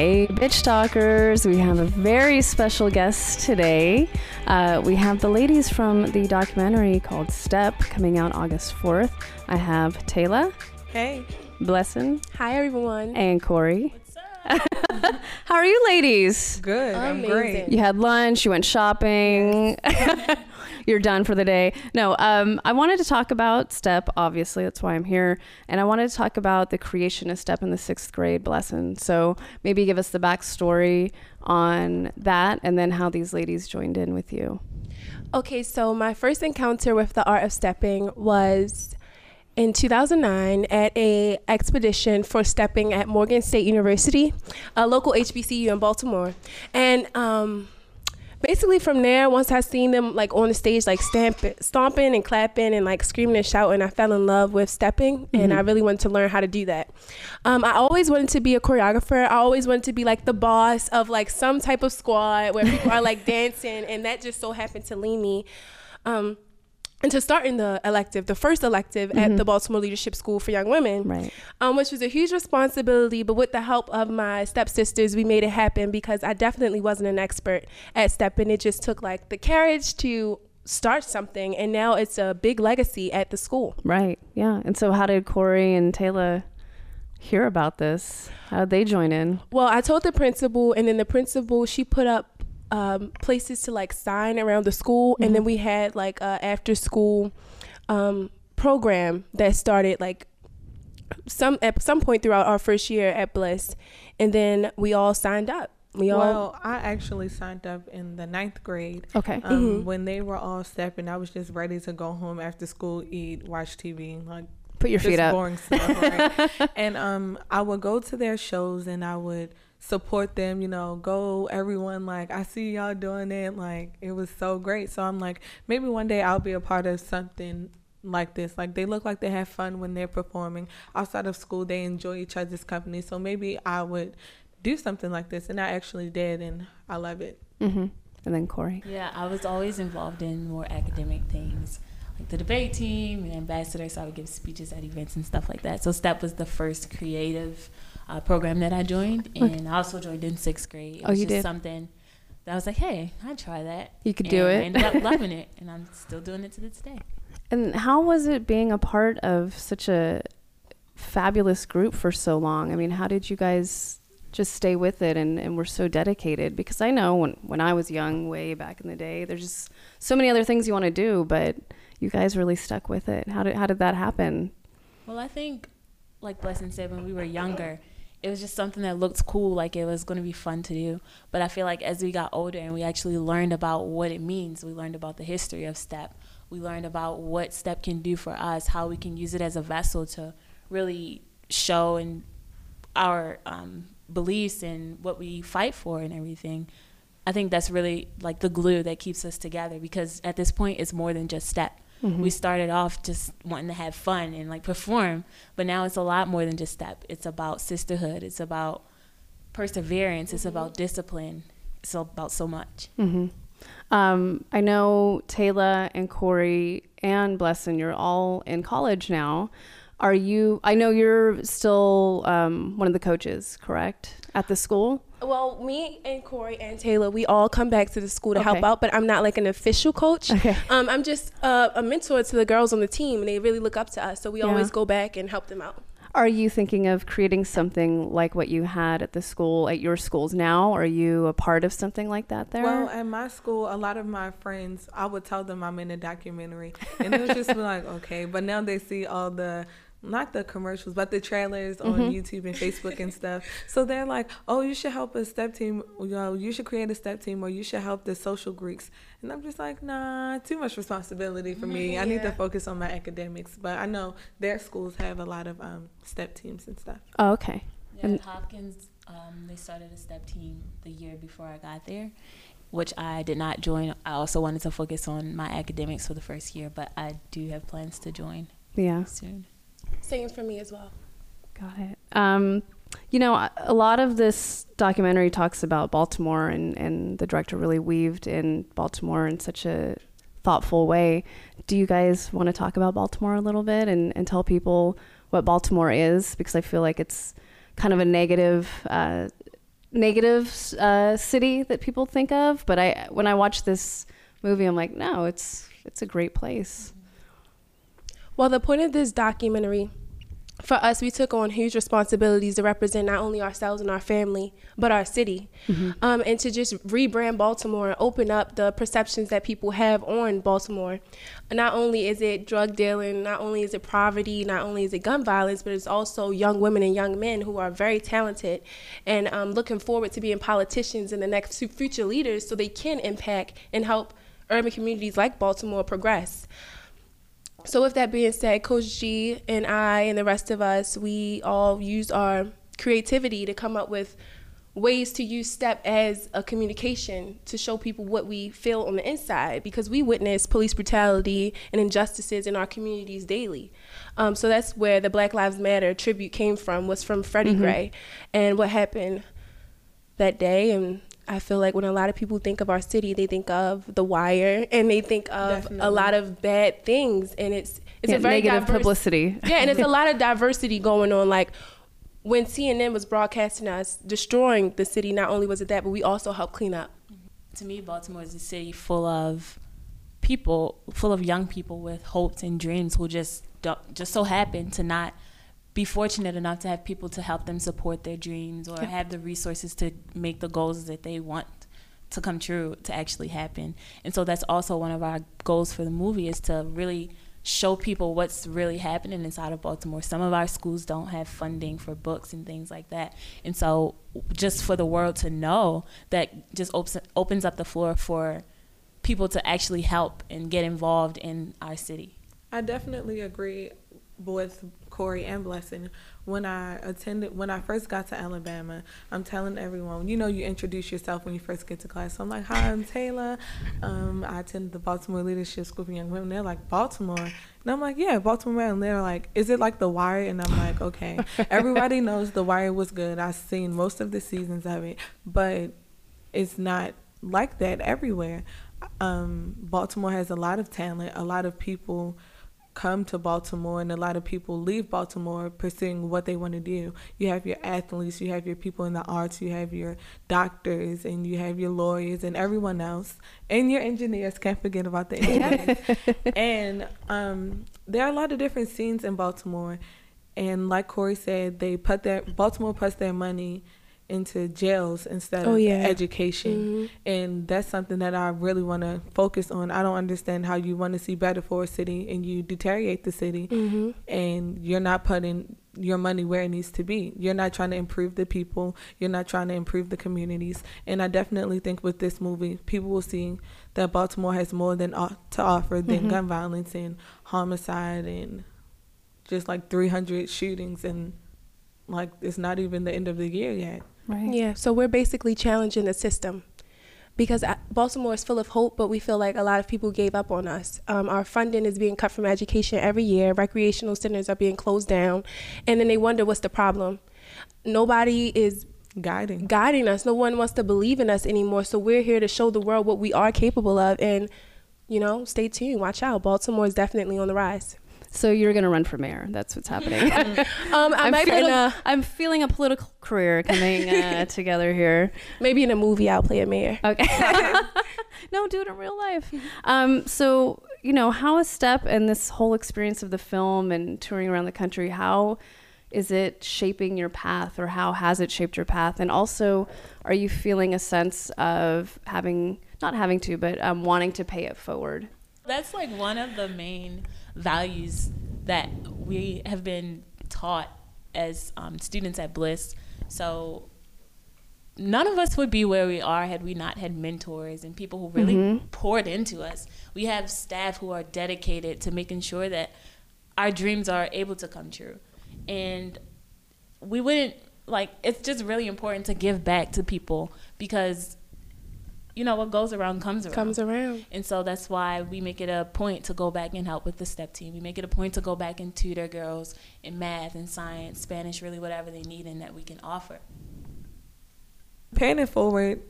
Hey, bitch talkers. We have a very special guest today. Uh, we have the ladies from the documentary called Step coming out August 4th. I have Taylor. Hey. Blessing. Hi, everyone. And Cori. What's up? How are you ladies? Good. I'm great. You had lunch, you went shopping. You're done for the day. No, um, I wanted to talk about STEP, obviously. That's why I'm here. And I wanted to talk about the creation of STEP in the sixth grade lesson. So maybe give us the backstory on that and then how these ladies joined in with you. Okay, so my first encounter with the art of stepping was in 2009 at a expedition for stepping at Morgan State University, a local HBCU in Baltimore. And um, basically from there, once I seen them like on the stage, like stamping, stomping and clapping and like screaming and shouting, I fell in love with stepping, mm-hmm. and I really wanted to learn how to do that. Um, I always wanted to be a choreographer. I always wanted to be like the boss of like some type of squad where people are like dancing, and that just so happened to lead me. Um, and to start in the elective, the first elective mm-hmm. at the Baltimore Leadership School for Young Women, right. um, which was a huge responsibility. But with the help of my stepsisters, we made it happen because I definitely wasn't an expert at stepping. It just took like the courage to start something, and now it's a big legacy at the school. Right. Yeah. And so, how did Cori and Taylor? hear about this? How did they join in? Well, I told the principal, and then the principal she put up um, places to like sign around the school, mm-hmm. and then mm-hmm. we had like a after school um, program that started like some at some point throughout our first year at Bliss, and then we all signed up. We all well, I actually signed up in the ninth grade. Okay. Um, mm-hmm. When they were all stepping, I was just ready to go home after school, eat, watch TV, like put your feet up. Boring stuff, right? and um, I would go to their shows and I would support them, you know, go everyone like I see y'all doing it like it was so great. So I'm like maybe one day I'll be a part of something like this. Like they look like they have fun when they're performing. Outside of school they enjoy each other's company. So maybe I would do something like this and I actually did and I love it. hmm And then Cori. Yeah, I was always involved in more academic things. The debate team and ambassador, so I would give speeches at events and stuff like that. So STEP was the first creative uh, program that I joined, and I also joined in sixth grade. It oh, you did something that I was like, hey, I'd try that. You could and do it. I ended up loving it, and I'm still doing it to this day. And how was it being a part of such a fabulous group for so long? I mean, how did you guys just stay with it and, and were so dedicated? Because I know when, when I was young, way back in the day, there's just so many other things you want to do, but you guys really stuck with it. How did, how did that happen? Well, I think, like Blessing said, when we were younger, it was just something that looked cool, like it was going to be fun to do. But I feel like as we got older and we actually learned about what it means, we learned about the history of STEP, we learned about what STEP can do for us, how we can use it as a vessel to really show and our um, beliefs and what we fight for and everything. I think that's really like the glue that keeps us together because at this point it's more than just STEP Mm-hmm. We started off just wanting to have fun and like perform, but now it's a lot more than just step. It's about sisterhood. It's about perseverance. Mm-hmm. It's about discipline. It's about so much. Mm-hmm. Um, I know Taylor and Cori and Blessing, you're all in college now. Are you? I know you're still um, one of the coaches, correct, at the school. Well, me and Cori and Taylor, we all come back to the school to okay. help out, but I'm not like an official coach. Okay. Um, I'm just uh, a mentor to the girls on the team, and they really look up to us. So we yeah. always go back and help them out. Are you thinking of creating something like what you had at the school, at your schools now? Are you a part of something like that there? Well, at my school, a lot of my friends, I would tell them I'm in a documentary, and it would just be like, okay. But now they see all the not the commercials, but the trailers mm-hmm. on YouTube and Facebook and stuff. So they're like, "Oh, you should help a step team. You know, you should create a step team, or you should help the social Greeks." And I'm just like, "Nah, too much responsibility for me. Yeah. I need to focus on my academics." But I know their schools have a lot of um, step teams and stuff. Oh, okay. Yeah, and Hopkins, um, they started a step team the year before I got there, which I did not join. I also wanted to focus on my academics for the first year, but I do have plans to join. Yeah. Soon. Same for me as well. Got it. Um, you know, a lot of this documentary talks about Baltimore, and, and the director really weaved in Baltimore in such a thoughtful way. Do you guys want to talk about Baltimore a little bit and, and tell people what Baltimore is? Because I feel like it's kind of a negative uh, negative uh, city that people think of. But I, when I watch this movie, I'm like, no, it's it's a great place. Well, the point of this documentary for us, we took on huge responsibilities to represent not only ourselves and our family, but our city. Mm-hmm. Um, and to just rebrand Baltimore and open up the perceptions that people have on Baltimore. Not only is it drug dealing, not only is it poverty, not only is it gun violence, but it's also young women and young men who are very talented and um, looking forward to being politicians and the next future leaders so they can impact and help urban communities like Baltimore progress. So, with that being said, Coach G and I and the rest of us, we all used our creativity to come up with ways to use STEP as a communication to show people what we feel on the inside because we witness police brutality and injustices in our communities daily. Um, so that's where the Black Lives Matter tribute came from, was from Freddie mm-hmm. Gray and what happened that day and I feel like when a lot of people think of our city, they think of The Wire and they think of Definitely. a lot of bad things, and it's it's yeah, a very negative diverse, publicity. Yeah, and it's a lot of diversity going on. Like when CNN was broadcasting us destroying the city, not only was it that, but we also helped clean up. To me, Baltimore is a city full of people, full of young people with hopes and dreams who just just so happen to not be fortunate enough to have people to help them support their dreams or have the resources to make the goals that they want to come true to actually happen. And so that's also one of our goals for the movie is to really show people what's really happening inside of Baltimore. Some of our schools don't have funding for books and things like that. And so just for the world to know that just opens opens up the floor for people to actually help and get involved in our city. I definitely agree with Cori and Blessing, when I attended, when I first got to Alabama, I'm telling everyone, you know, you introduce yourself when you first get to class. So I'm like, hi, I'm Taylor. Um, I attended the Baltimore Leadership School for Young Women. They're like, Baltimore. And I'm like, yeah, Baltimore. And they're like, is it like The Wire? And I'm like, okay. Everybody knows The Wire was good. I've seen most of the seasons of it, but it's not like that everywhere. Um, Baltimore has a lot of talent, a lot of people come to Baltimore and a lot of people leave Baltimore pursuing what they want to do. You have your athletes, you have your people in the arts, you have your doctors, and you have your lawyers and everyone else, and your engineers. Can't forget about the engineers. and um, there are a lot of different scenes in Baltimore. And like Cori said, they put their Baltimore puts their money into jails instead oh, of yeah. education. Mm-hmm. And that's something that I really want to focus on. I don't understand how you want to see better for a city and you deteriorate the city mm-hmm. and you're not putting your money where it needs to be. You're not trying to improve the people, you're not trying to improve the communities. And I definitely think with this movie, people will see that Baltimore has more than to offer than mm-hmm. gun violence and homicide and just like 300 shootings and like it's not even the end of the year yet. Right. Yeah. So we're basically challenging the system because Baltimore is full of hope, but we feel like a lot of people gave up on us. Um, our funding is being cut from education every year. Recreational centers are being closed down, and then they wonder what's the problem. Nobody is guiding guiding us. No one wants to believe in us anymore. So we're here to show the world what we are capable of, and you know, stay tuned. Watch out. Baltimore is definitely on the rise. So you're going to run for mayor. That's what's happening. um, I'm, feeling a, I'm feeling a political career coming uh, together here. Maybe in a movie I'll play a mayor. Okay. no, do it in real life. Um, so, you know, how a step and this whole experience of the film and touring around the country, how is it shaping your path or how has it shaped your path? And also, are you feeling a sense of having, not having to, but um, wanting to pay it forward? That's like one of the main values that we have been taught as um, students at Bliss. So none of us would be where we are had we not had mentors and people who really mm-hmm. poured into us. We have staff who are dedicated to making sure that our dreams are able to come true. And we wouldn't like it's just really important to give back to people because you know what goes around comes around. Comes around. And so that's why we make it a point to go back and help with the step team. We make it a point to go back and tutor girls in math and science, Spanish, really whatever they need and that we can offer. Paying it forward,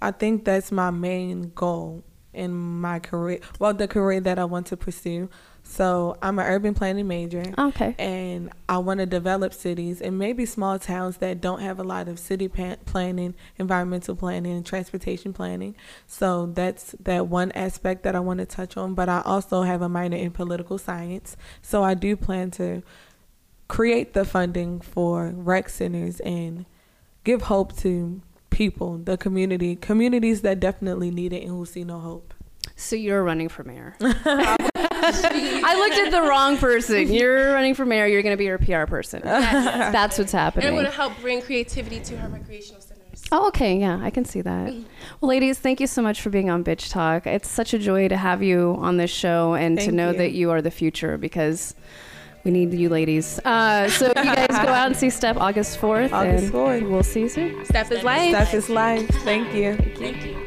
I think that's my main goal in my career. Well, the career that I want to pursue. So I'm an urban planning major. Okay. And I want to develop cities and maybe small towns that don't have a lot of city pa- planning, environmental planning, and transportation planning. So that's that one aspect that I want to touch on. But I also have a minor in political science. So I do plan to create the funding for rec centers and give hope to people, the community, communities that definitely need it and who see no hope. So you're running for mayor. I looked at the wrong person. You're running for mayor. You're going to be her PR person. That's what's happening. And it happening. would help bring creativity to her recreational centers. Oh, okay. Yeah, I can see that. Well, ladies, thank you so much for being on Bitch Talk. It's such a joy to have you on this show and to know you. that you are the future because we need you ladies. Uh, so you guys go out and see Step August 4th. August and 4th. We'll see you soon. Step is life. Stuff is life. Thank you. Thank you.